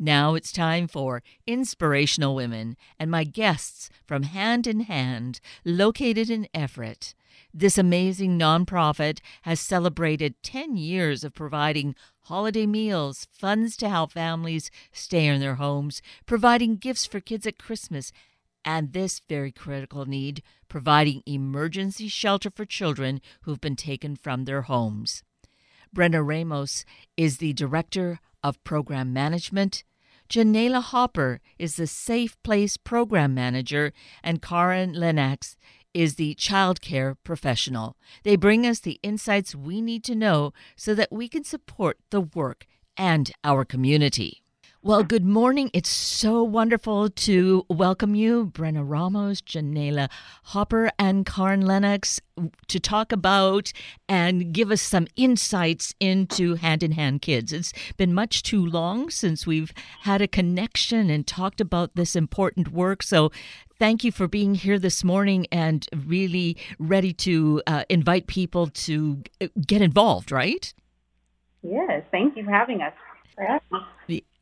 Now it's time for Inspirational Women and my guests from Hand in Hand, located in Everett. This amazing nonprofit has celebrated 10 years of providing holiday meals, funds to help families stay in their homes, providing gifts for kids at Christmas, and this very critical need, providing emergency shelter for children who've been taken from their homes. Brenna Ramos is the Director of Program Management. Janaela Hopper is the Safe Place Program Manager, and Karin Lenac is the child care professional. They bring us the insights we need to know so that we can support the work and our community. Well, good morning. It's so wonderful to welcome you, Brenna Ramos, Janaela Hopper, and Karin Lenac, to talk about and give us some insights into Hand in Hand Kids. It's been much too long since we've had a connection and talked about this important work. So, thank you for being here this morning and really ready to uh, invite people to uh, get involved, right? Yes, thank you for having us.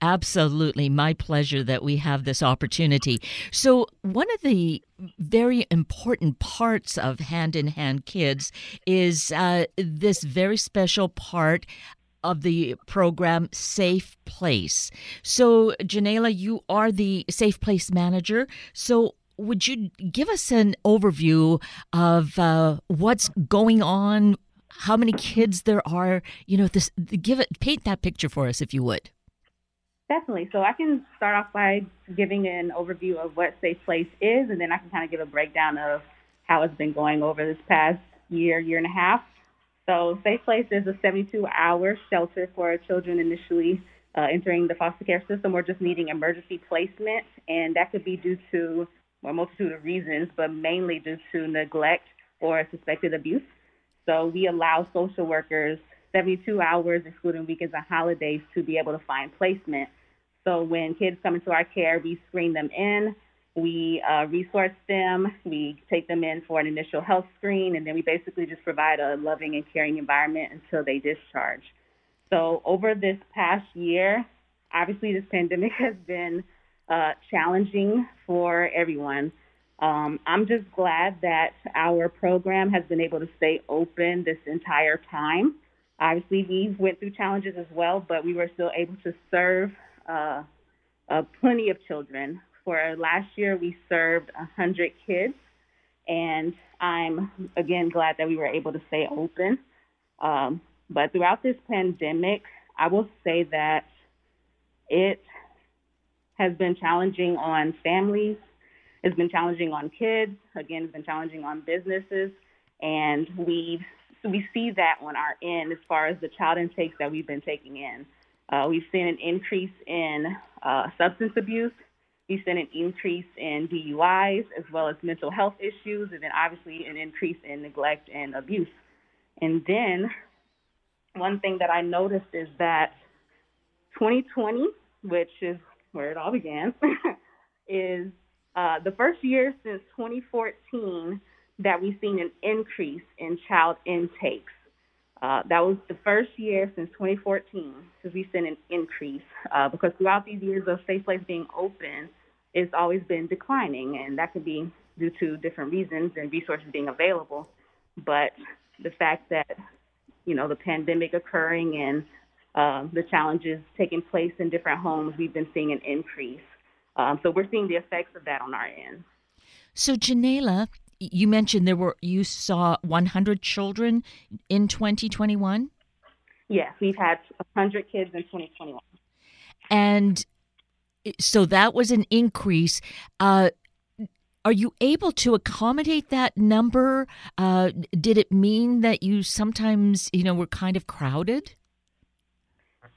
Absolutely. My pleasure that we have this opportunity. So, one of the very important parts of Hand in Hand Kids is uh, this very special part of the program Safe Place. So, Janaela, you are the Safe Place manager. So, would you give us an overview of uh, what's going on? How many kids there are? You know, this give it paint that picture for us, if you would. Definitely. So I can start off by giving an overview of what Safe Place is, and then I can kind of give a breakdown of how it's been going over this past year, year and a half. So Safe Place is a 72-hour shelter for children initially uh, entering the foster care system or just needing emergency placement, and that could be due to a multitude of reasons, but mainly due to neglect or suspected abuse. So we allow social workers 72 hours, excluding weekends and holidays, to be able to find placement. So when kids come into our care, we screen them in, we uh, resource them, we take them in for an initial health screen, and then we basically just provide a loving and caring environment until they discharge. So over this past year, obviously this pandemic has been uh, challenging for everyone. Um, I'm just glad that our program has been able to stay open this entire time. Obviously, we went through challenges as well, but we were still able to serve uh, uh, plenty of children. For last year, we served 100 kids, and I'm again glad that we were able to stay open. Um, but throughout this pandemic, I will say that it has been challenging on families, it's been challenging on kids, again, it's been challenging on businesses, and we've we see that on our end as far as the child intakes that we've been taking in. Uh, we've seen an increase in uh, substance abuse. We've seen an increase in DUIs as well as mental health issues, and then obviously an increase in neglect and abuse. And then one thing that I noticed is that 2020, which is where it all began, is uh, the first year since 2014 that we've seen an increase in child intakes. Uh, that was the first year since 2014 since we've seen an increase uh, because throughout these years of Safe Place being open, it's always been declining, and that could be due to different reasons and resources being available. But the fact that you know the pandemic occurring and uh, the challenges taking place in different homes, we've been seeing an increase. Um, so we're seeing the effects of that on our end. So, Janaela, you mentioned there were you saw 100 children in 2021 yes we've had 100 kids in 2021 and so that was an increase. Uh, are you able to accommodate that number? Uh, did it mean that you sometimes you know were kind of crowded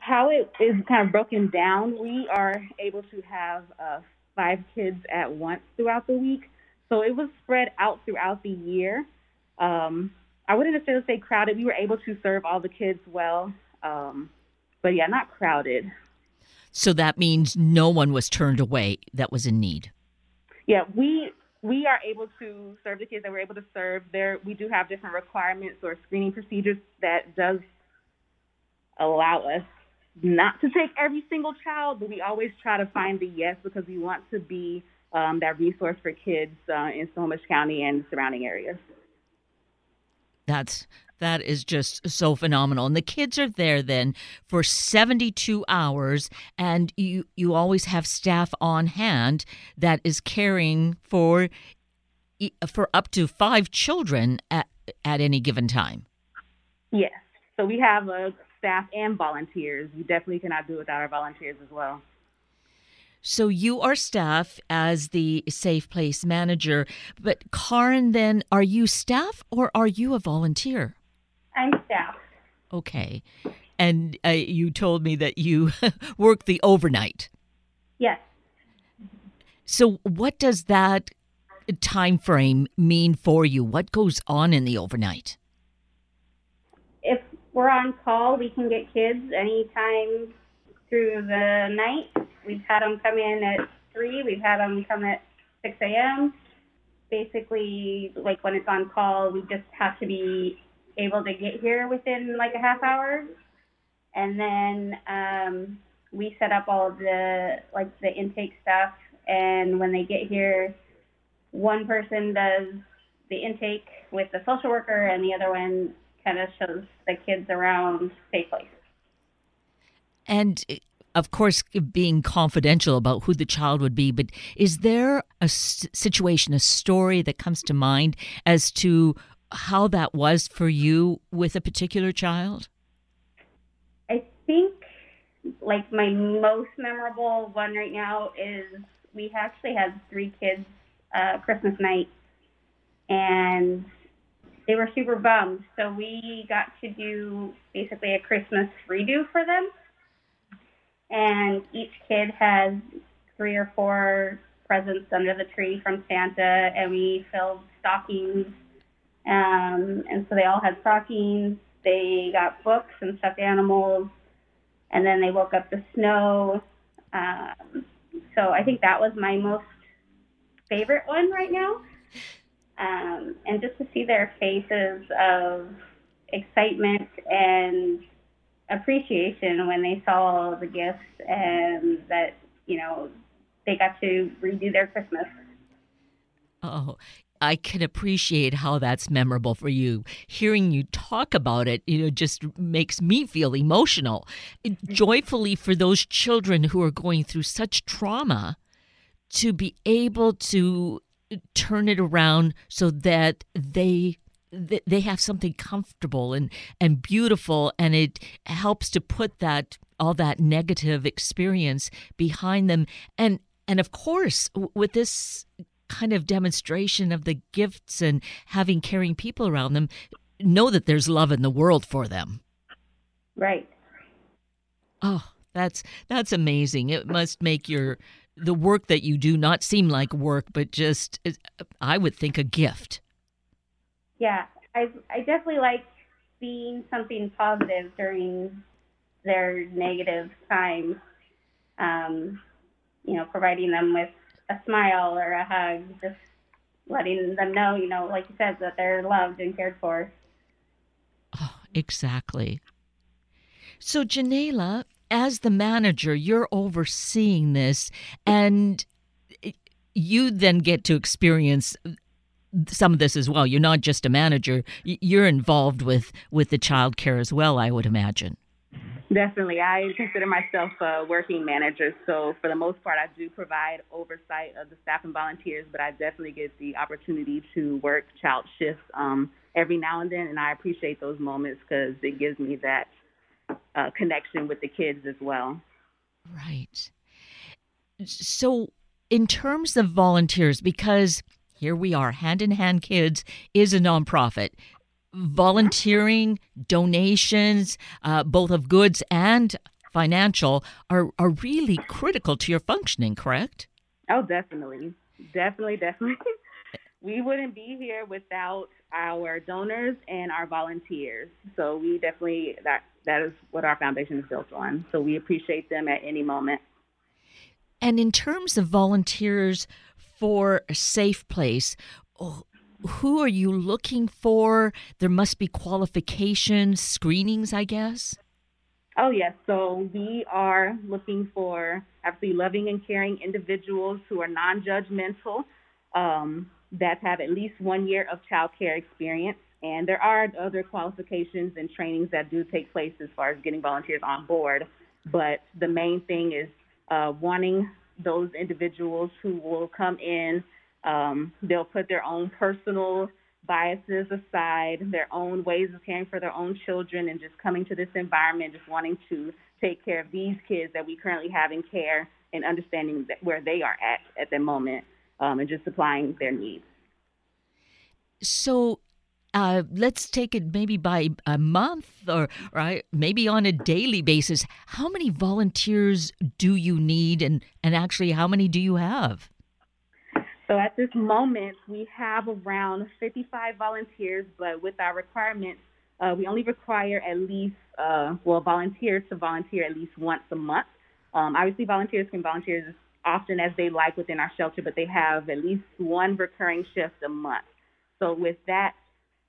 how it is kind of broken down we are able to have uh, five kids at once throughout the week so it was spread out throughout the year. Um, I wouldn't necessarily say crowded. We were able to serve all the kids well, um, but yeah, not crowded. So that means no one was turned away that was in need. Yeah, we we are able to serve the kids that we're able to serve. There, we do have different requirements or screening procedures that does allow us not to take every single child, but we always try to find the yes because we want to be um, that resource for kids uh, in Snohomish County and surrounding areas. That's that is just so phenomenal. And the kids are there then for 72 hours and you you always have staff on hand that is caring for for up to 5 children at at any given time. Yes. So we have a staff and volunteers. We definitely cannot do without our volunteers as well. So you are staff as the Safe Place manager, but Karin, then are you staff or are you a volunteer? I'm staff. Okay, and uh, you told me that you work the overnight. Yes. So what does that time frame mean for you? What goes on in the overnight? We're on call, we can get kids anytime through the night. We've had them come in at 3, we've had them come at 6 a.m. Basically, like when it's on call, we just have to be able to get here within like a half hour. And then um, we set up all of the like the intake stuff. And when they get here, one person does the intake with the social worker, and the other one kind of shows the kids around Safe Place. And of course, being confidential about who the child would be, but is there a situation, a story that comes to mind as to how that was for you with a particular child? I think, like, my most memorable one right now is we actually had three kids uh, Christmas night, and they were super bummed. So we got to do basically a Christmas redo for them and each kid has three or four presents under the tree from Santa, and we filled stockings. Um, and so they all had stockings. They got books and stuffed animals, and then they woke up the snow. Um, so I think that was my most favorite one right now. Um, and just to see their faces of excitement and appreciation when they saw the gifts and that you know they got to redo their Christmas. Oh, I can appreciate how that's memorable for you. Hearing you talk about it, you know, just makes me feel emotional. Joyfully for those children who are going through such trauma to be able to turn it around so that they they have something comfortable and and beautiful and it helps to put that all that negative experience behind them. And and of course with this kind of demonstration of the gifts and having caring people around them know that there's love in the world for them. Right. Oh that's that's amazing. It must make your the work that you do not seem like work but just i would think a gift yeah, I I definitely like seeing something positive during their negative times. Um, you know, providing them with a smile or a hug, just letting them know, you know, like you said, that they're loved and cared for. Oh, exactly. So, Janaela, as the manager, you're overseeing this, and you then get to experience some of this as well. You're not just a manager; you're involved with with the child care as well. I would imagine. Definitely, I consider myself a working manager. So for the most part, I do provide oversight of the staff and volunteers, but I definitely get the opportunity to work child shifts um, every now and then, and I appreciate those moments because it gives me that uh, connection with the kids as well. Right. So, in terms of volunteers, because here we are. Hand in Hand Kids is a nonprofit. Volunteering, donations, uh, both of goods and financial, are, are really critical to your functioning, correct? Oh, definitely. Definitely, definitely. we wouldn't be here without our donors and our volunteers. So we definitely that that is what our foundation is built on. So we appreciate them at any moment. And in terms of volunteers for a safe place, oh, who are you looking for? There must be qualifications, screenings, I guess. Oh, yes. So we are looking for absolutely loving and caring individuals who are non judgmental, um, that have at least one year of child care experience. And there are other qualifications and trainings that do take place as far as getting volunteers on board. But the main thing is uh, wanting those individuals who will come in, um, they'll put their own personal biases aside, their own ways of caring for their own children, and just coming to this environment, just wanting to take care of these kids that we currently have in care and understanding where they are at at the moment um, and just supplying their needs. So, uh, let's take it maybe by a month or right maybe on a daily basis. How many volunteers do you need and and actually how many do you have? So at this moment we have around 55 volunteers but with our requirements uh, we only require at least uh, well volunteers to volunteer at least once a month. Um, obviously volunteers can volunteer as often as they like within our shelter but they have at least one recurring shift a month. So with that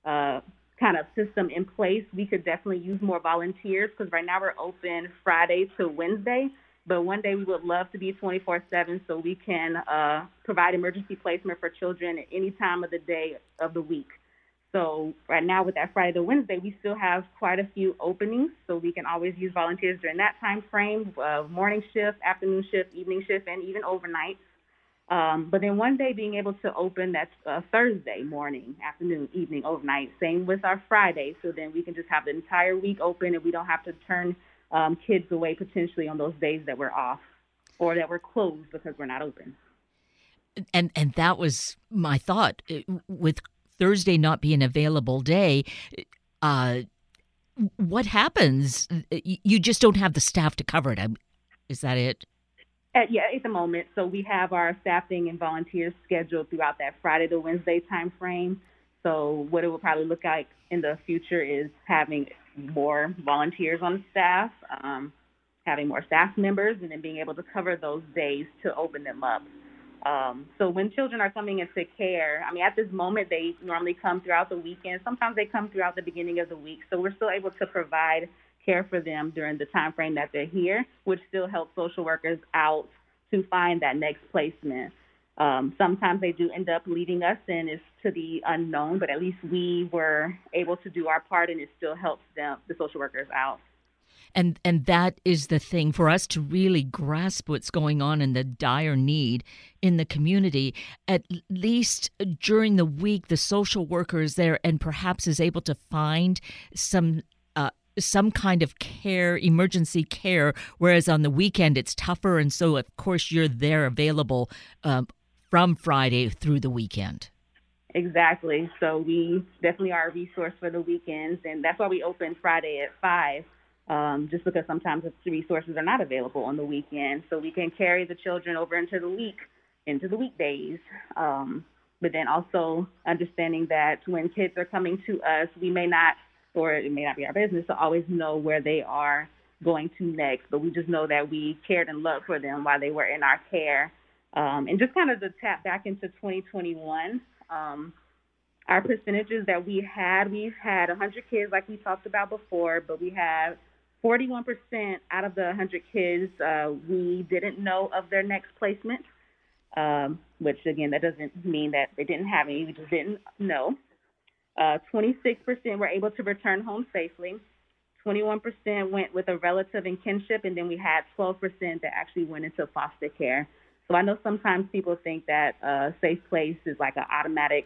uh, kind of system in place, we could definitely use more volunteers because right now we're open Friday to Wednesday. But one day we would love to be 24 7 so we can uh, provide emergency placement for children at any time of the day of the week. So right now with that Friday to Wednesday, we still have quite a few openings, so we can always use volunteers during that time frame, uh, morning shift, afternoon shift, evening shift, and even overnight. Um, but then one day being able to open that's uh, Thursday morning, afternoon, evening, overnight. Same with our Friday. So then we can just have the entire week open and we don't have to turn um, kids away potentially on those days that we're off or that we're closed because we're not open. And and that was my thought with Thursday not being available day. Uh, what happens? You just don't have the staff to cover it. Is that it? At, yeah, at the moment. So we have our staffing and volunteers scheduled throughout that Friday to Wednesday time frame. So what it will probably look like in the future is having more volunteers on staff, um, having more staff members, and then being able to cover those days to open them up. Um, so when children are coming into care, I mean, at this moment, they normally come throughout the weekend. Sometimes they come throughout the beginning of the week. So we're still able to provide care for them during the time frame that they're here, which still helps social workers out to find that next placement. Um, sometimes they do end up leading us and it's to the unknown, but at least we were able to do our part and it still helps them, the social workers out. And and that is the thing for us to really grasp what's going on and the dire need in the community. At least during the week, the social worker is there and perhaps is able to find some some kind of care, emergency care, whereas on the weekend it's tougher. And so, of course, you're there available um, from Friday through the weekend. Exactly. So, we definitely are a resource for the weekends. And that's why we open Friday at 5. Um, just because sometimes the resources are not available on the weekend. So we can carry the children over into the week, into the weekdays. Um, but then also understanding that when kids are coming to us, we may not or it may not be our business to always know where they are going to next. But we just know that we cared and loved for them while they were in our care. Um, and just kind of to tap back into 2021, um, our percentages that we had, we've had 100 kids like we talked about before, but we have 41% out of the 100 kids uh, we didn't know of their next placement, um, which again, that doesn't mean that they didn't have any, we just didn't know. Uh, 26% were able to return home safely. 21% went with a relative and kinship, and then we had 12% that actually went into foster care. So I know sometimes people think that a safe place is like an automatic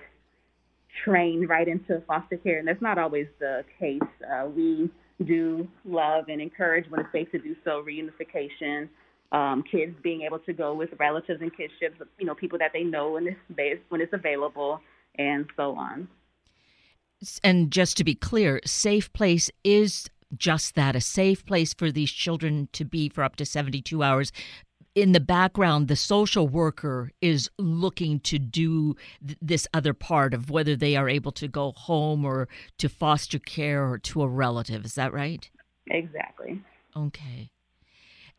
train right into foster care, and that's not always the case. Uh, we do love and encourage when it's safe to do so reunification, um, kids being able to go with relatives and kinships, you know, people that they know when it's when it's available, and so on and just to be clear, safe place is just that a safe place for these children to be for up to 72 hours. In the background, the social worker is looking to do th- this other part of whether they are able to go home or to foster care or to a relative. Is that right? Exactly. Okay.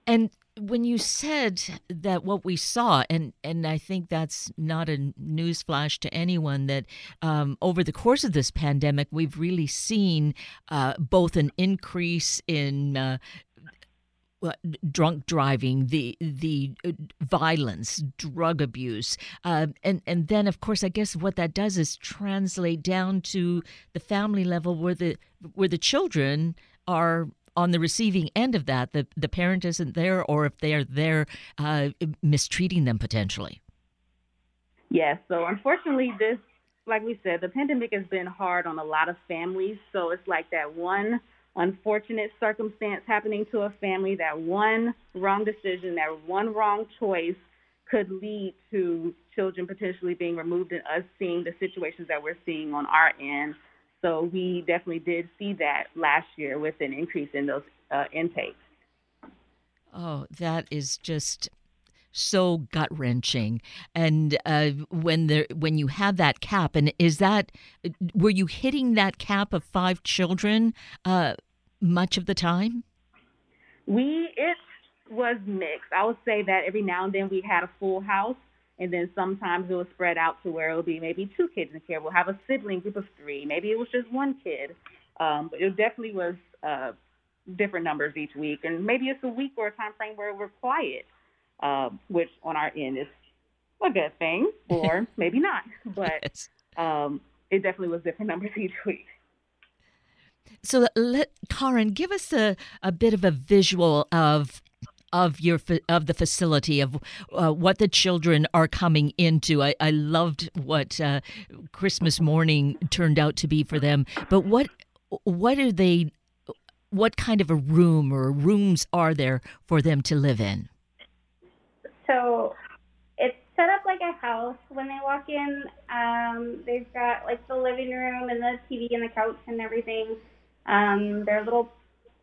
And when you said that what we saw, and and I think that's not a newsflash to anyone that um, over the course of this pandemic, we've really seen uh, both an increase in uh, uh, drunk driving, the the uh, violence, drug abuse, uh, and and then of course I guess what that does is translate down to the family level where the where the children are on the receiving end of that. The the parent isn't there, or if they are there, uh, mistreating them potentially. Yes. So unfortunately, this, like we said, the pandemic has been hard on a lot of families. So it's like that one unfortunate circumstance happening to a family, that one wrong decision, that one wrong choice could lead to children potentially being removed and us seeing the situations that we're seeing on our end. So we definitely did see that last year with an increase in those uh, intakes. Oh, that is just so gut wrenching. And uh, when there, when you have that cap, and is that were you hitting that cap of five children uh, much of the time? We it was mixed. I would say that every now and then we had a full house, and then sometimes it was spread out to where it would be maybe two kids in care. We'll have a sibling group of three. Maybe it was just one kid. Um, but it definitely was uh, different numbers each week, and maybe it's a week or a time frame where we're quiet, uh, which on our end is a good thing, or maybe not. But um, it definitely was different numbers each week. So, let Karin give us a, a bit of a visual of of your of the facility of uh, what the children are coming into. I, I loved what uh, Christmas morning turned out to be for them. But what what are they? What kind of a room or rooms are there for them to live in? So it's set up like a house when they walk in. Um, they've got like the living room and the TV and the couch and everything. Um, their little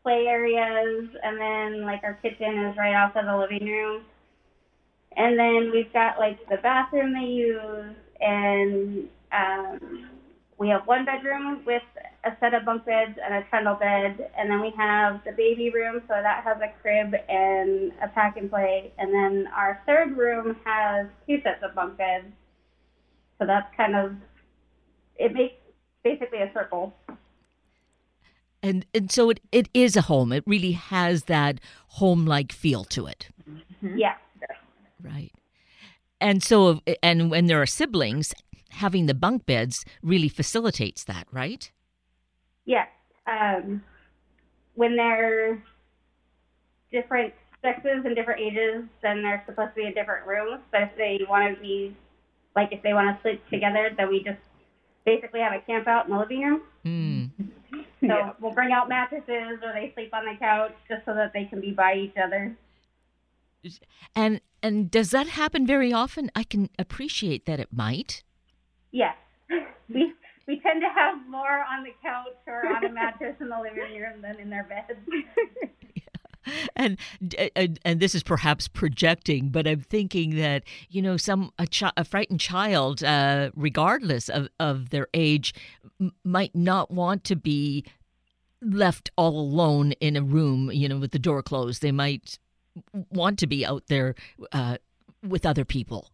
play areas, and then like our kitchen is right off of the living room. And then we've got like the bathroom they use, and um, we have one bedroom with a set of bunk beds and a trundle bed, and then we have the baby room, so that has a crib and a pack and play, and then our third room has two sets of bunk beds. So that's kind of it makes basically a circle and and so it, it is a home. It really has that home like feel to it. Mm-hmm. Yeah. Right. And so and when there are siblings, having the bunk beds really facilitates that, right? Yes. Um, when they're different sexes and different ages, then they're supposed to be in different rooms. But if they want to be, like, if they want to sleep together, then we just basically have a camp out in the living room. Mm. So yeah. we'll bring out mattresses or they sleep on the couch just so that they can be by each other. And and does that happen very often? I can appreciate that it might. Yes. We we tend to have more on the couch or on a mattress in the living room than in their beds. and, and and this is perhaps projecting, but I'm thinking that you know some a, chi- a frightened child, uh, regardless of of their age, m- might not want to be left all alone in a room, you know, with the door closed. They might want to be out there uh, with other people.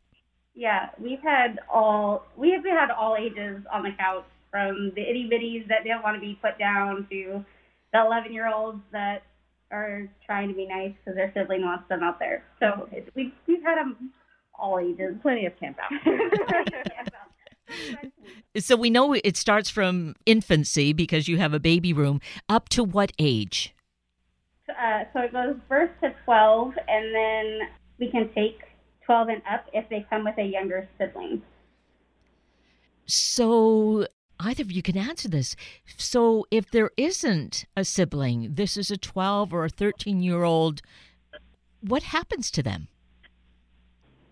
Yeah, we've had all we've had all ages on the couch, from the itty bitties that didn't want to be put down to the 11 year olds that are trying to be nice because their sibling wants them out there. So it, we, we've had them all ages. Plenty of camp out. so we know it starts from infancy because you have a baby room. Up to what age? Uh, so it goes birth to 12, and then we can take 12 and up if they come with a younger sibling. So either of you can answer this. So, if there isn't a sibling, this is a 12 or a 13 year old, what happens to them?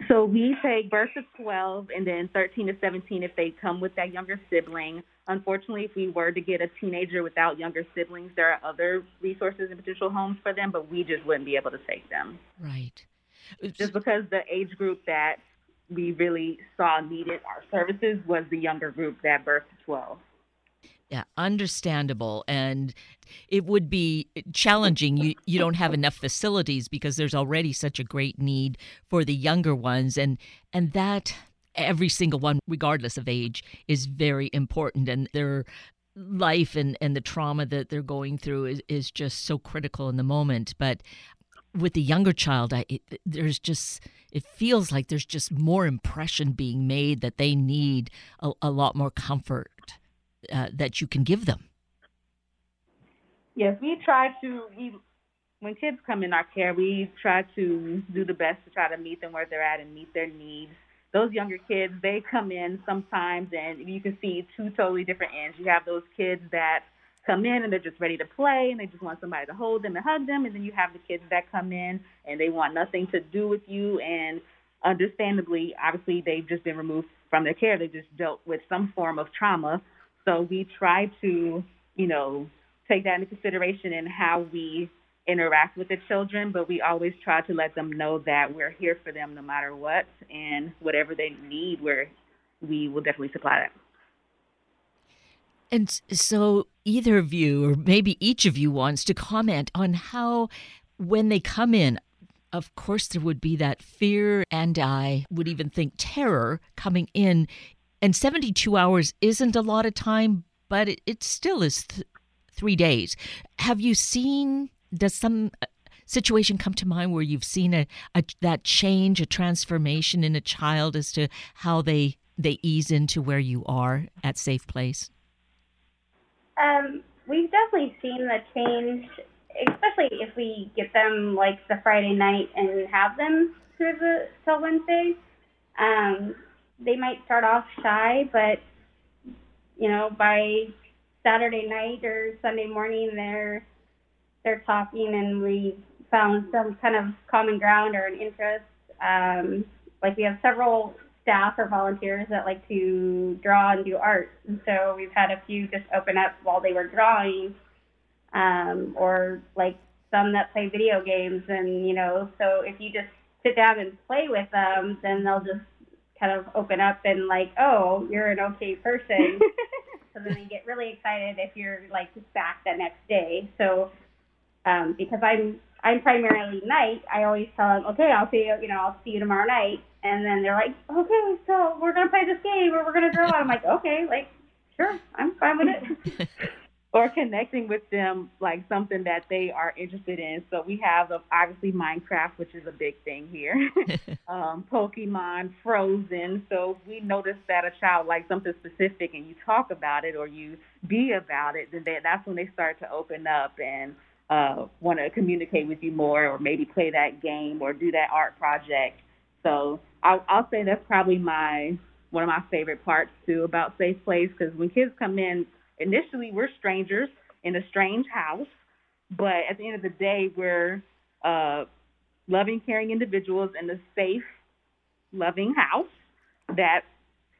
So, we take birth to 12 and then 13 to 17 if they come with that younger sibling. Unfortunately, if we were to get a teenager without younger siblings, there are other resources and potential homes for them, but we just wouldn't be able to take them. Right. Just because the age group that we really saw needed our services was the younger group that birthed 12. Yeah, understandable. And it would be challenging. You you don't have enough facilities because there's already such a great need for the younger ones and and that every single one regardless of age is very important and their life and, and the trauma that they're going through is, is just so critical in the moment. But with the younger child, I, it, there's just it feels like there's just more impression being made that they need a, a lot more comfort uh, that you can give them. Yes, we try to. We, when kids come in our care, we try to do the best to try to meet them where they're at and meet their needs. Those younger kids, they come in sometimes, and you can see two totally different ends. You have those kids that come in and they're just ready to play and they just want somebody to hold them and hug them. And then you have the kids that come in and they want nothing to do with you. And understandably, obviously, they've just been removed from their care. They just dealt with some form of trauma. So we try to, you know, take that into consideration in how we interact with the children, but we always try to let them know that we're here for them no matter what, and whatever they need, we're, we will definitely supply that. And so, either of you, or maybe each of you, wants to comment on how, when they come in, of course, there would be that fear, and I would even think terror coming in. And 72 hours isn't a lot of time, but it, it still is th- three days. Have you seen, does some uh, situation come to mind where you've seen a, a that change, a transformation in a child as to how they they ease into where you are at Safe Place? Um, we've definitely seen the change, especially if we get them like the Friday night and have them through the till Wednesday. Um, they might start off shy, but you know, by Saturday night or Sunday morning, they're they're talking, and we found some kind of common ground or an interest. Um, like we have several staff or volunteers that like to draw and do art. And so we've had a few just open up while they were drawing, um, or like some that play video games. And, you know, so if you just sit down and play with them, then they'll just kind of open up and like, oh, you're an okay person. so then they get really excited if you're like back the next day. So um, because I'm I'm primarily night, I always tell them, okay, I'll see you, you know, I'll see you tomorrow night. And then they're like, okay, so we're gonna play this game or we're gonna draw. I'm like, okay, like, sure, I'm fine with it. or connecting with them like something that they are interested in. So we have obviously Minecraft, which is a big thing here. um, Pokemon, Frozen. So if we notice that a child likes something specific and you talk about it or you be about it, then they, that's when they start to open up and uh, want to communicate with you more or maybe play that game or do that art project. So I'll, I'll say that's probably my one of my favorite parts too about Safe Place because when kids come in, initially we're strangers in a strange house, but at the end of the day, we're uh, loving, caring individuals in a safe, loving house that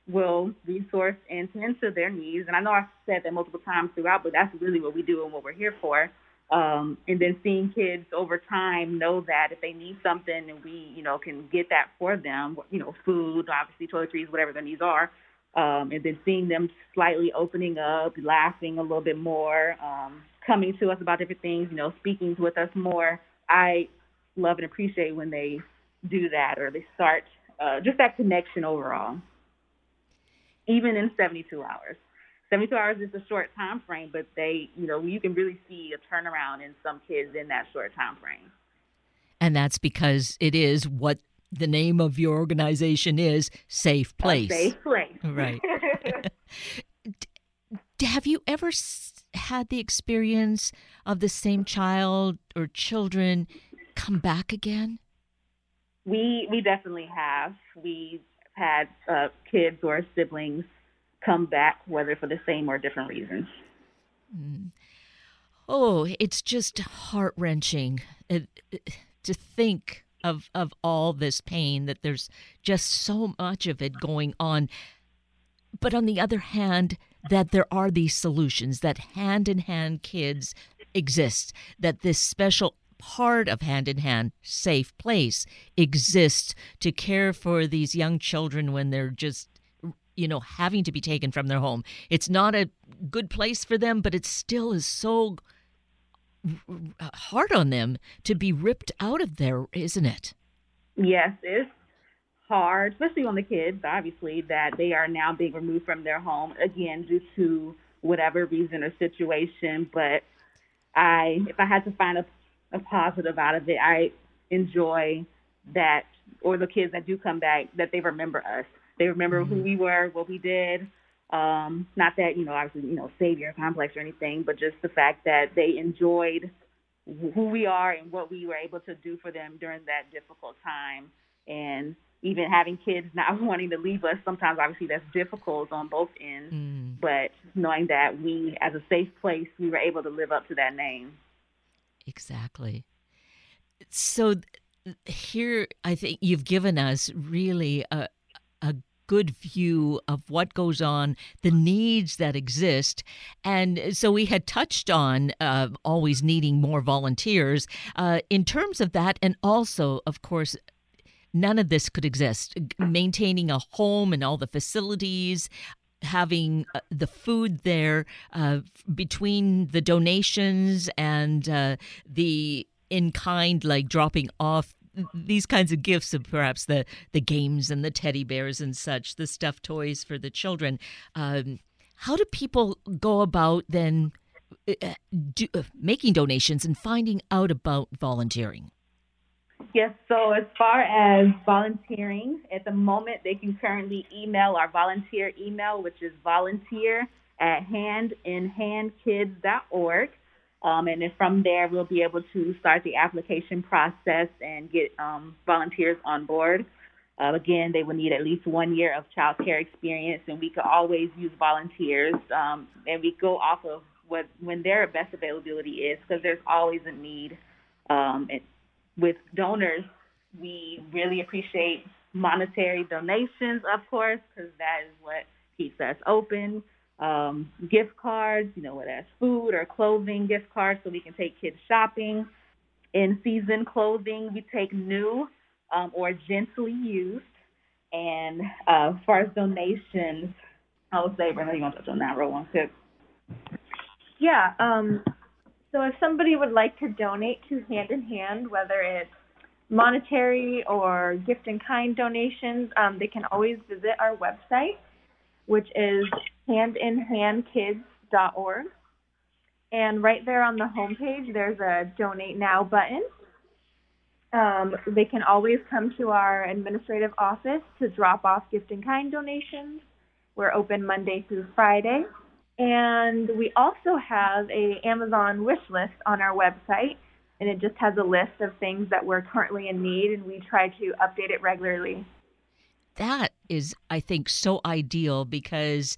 will resource and tend to their needs. And I know I've said that multiple times throughout, but that's really what we do and what we're here for. Um, and then seeing kids over time know that if they need something and we, you know, can get that for them, you know, food, obviously toiletries, whatever their needs are, um, and then seeing them slightly opening up, laughing a little bit more, um, coming to us about different things, you know, speaking with us more. I love and appreciate when they do that or they start uh, just that connection overall, even in 72 hours. 72 hours is a short time frame, but they, you know, you can really see a turnaround in some kids in that short time frame. And that's because it is what the name of your organization is Safe Place. A safe Place. Right. Have you ever had the experience of the same child or children come back again? We we definitely have. We've had uh, kids or siblings come back, whether for the same or different reasons. Mm. Oh, it's just heart wrenching uh, to think of of all this pain that there's just so much of it going on. But on the other hand, that there are these solutions that hand in hand kids exist, that this special part of hand in hand safe place exists to care for these young children when they're just you know, having to be taken from their home. It's not a good place for them, but it still is so hard on them to be ripped out of there, isn't it? Yes, it's hard, especially on the kids, obviously, that they are now being removed from their home again due to whatever reason or situation. But I, if I had to find a a positive out of it. I enjoy that, or the kids that do come back, that they remember us. They remember mm-hmm. who we were, what we did. Um, not that you know, obviously, you know, savior complex or anything, but just the fact that they enjoyed who we are and what we were able to do for them during that difficult time. And even having kids not wanting to leave us, sometimes obviously that's difficult on both ends. Mm. But knowing that we, as a safe place, we were able to live up to that name. Exactly. So here, I think you've given us really a, a good view of what goes on, the needs that exist. And so we had touched on uh, always needing more volunteers uh, in terms of that. And also, of course, none of this could exist. Maintaining a home and all the facilities, having uh, the food there uh, between the donations and uh, the in kind, like dropping off these kinds of gifts of perhaps the the games and the teddy bears and such, the stuffed toys for the children. Um, how do people go about then uh, uh do, uh, making donations and finding out about volunteering? Yes, so as far as volunteering, at the moment they can currently email our volunteer email, which is volunteer at handinhandkids.org. Um, and then from there, we'll be able to start the application process and get um, volunteers on board. Uh, again, they will need at least one year of child care experience, and we could always use volunteers. Um, and we go off of what when their best availability is, because there's always a need. Um, with donors, we really appreciate monetary donations, of course, because that is what keeps us open um, gift cards, you know, whether that's food or clothing gift cards, so we can take kids shopping. In season clothing, we take new um, or gently used. And uh, as far as donations, I would say, Brenda, you want to touch on that real one quick? Yeah. Um, so if somebody would like to donate to Hand in Hand, whether it's monetary or gift in kind donations, um, they can always visit our website, which is handinhandkids.org. And right there on the homepage, there's a donate now button. Um, they can always come to our administrative office to drop off gift in kind donations. We're open Monday through Friday. And we also have a Amazon wish list on our website, and it just has a list of things that we're currently in need, and we try to update it regularly. That is, I think, so ideal because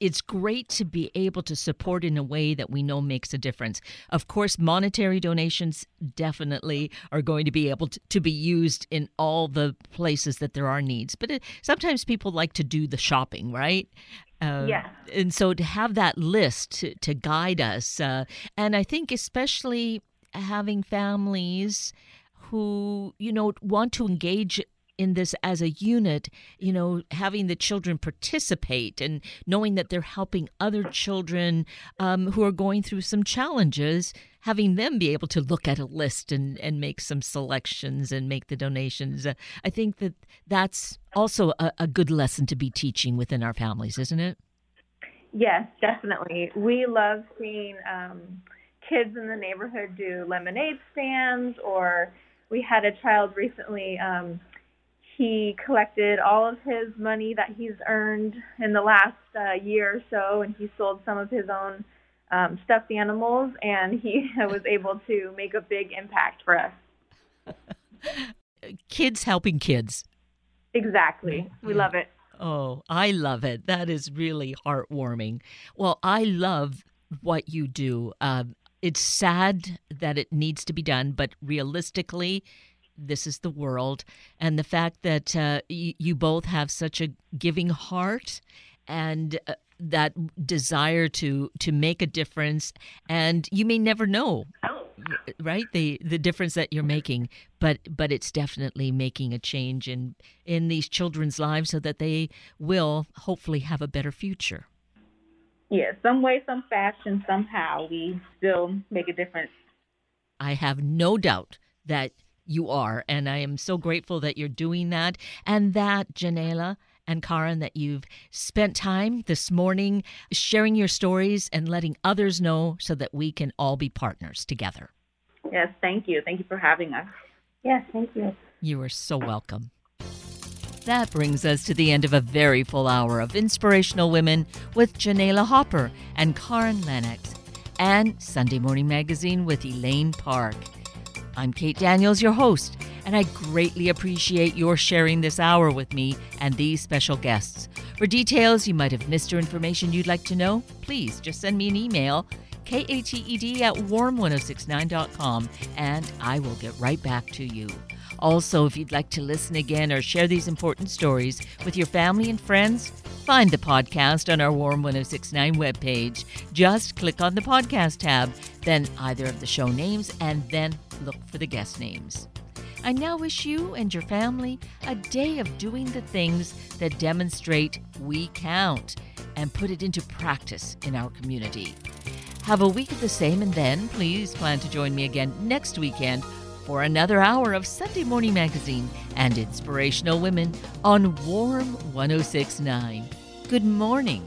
it's great to be able to support in a way that we know makes a difference. Of course, monetary donations definitely are going to be able to, to be used in all the places that there are needs. But it, sometimes people like to do the shopping, right? Uh, yeah. And so to have that list to, to guide us, uh, and I think especially having families who, you know, want to engage in this as a unit, you know, having the children participate and knowing that they're helping other children um, who are going through some challenges, having them be able to look at a list and, and make some selections and make the donations. Uh, I think that that's also a, a good lesson to be teaching within our families, isn't it? Yes, definitely. We love seeing um, kids in the neighborhood do lemonade stands, or we had a child recently. Um, he collected all of his money that he's earned in the last uh, year or so, and he sold some of his own um, stuffed animals, and he was able to make a big impact for us. kids helping kids. Exactly. We yeah. love it. Oh, I love it. That is really heartwarming. Well, I love what you do. Uh, it's sad that it needs to be done, but realistically, this is the world, and the fact that uh, y- you both have such a giving heart and uh, that desire to to make a difference, and you may never know, right? The the difference that you're making, but but it's definitely making a change in in these children's lives so that they will hopefully have a better future. Yeah, some way, some fashion, somehow we still make a difference. I have no doubt that you are. And I am so grateful that you're doing that and that, Janaela and Karin, that you've spent time this morning sharing your stories and letting others know so that we can all be partners together. Yes, thank you. Thank you for having us. Yes, thank you. You are so welcome. That brings us to the end of a very full hour of Inspirational Women with Janaela Hopper and Karin Lenac, and Sunday Morning Magazine with Elaine Park. I'm Kate Daniels, your host, and I greatly appreciate your sharing this hour with me and these special guests. For details you might have missed or information you'd like to know, please just send me an email, kated at warm1069.com, and I will get right back to you. Also, if you'd like to listen again or share these important stories with your family and friends, find the podcast on our Warm 1069 webpage. Just click on the podcast tab, then either of the show names, and then look for the guest names. I now wish you and your family a day of doing the things that demonstrate we count and put it into practice in our community. Have a week of the same, and then please plan to join me again next weekend for another hour of Sunday Morning Magazine and Inspirational Women on Warm 1069. Good morning.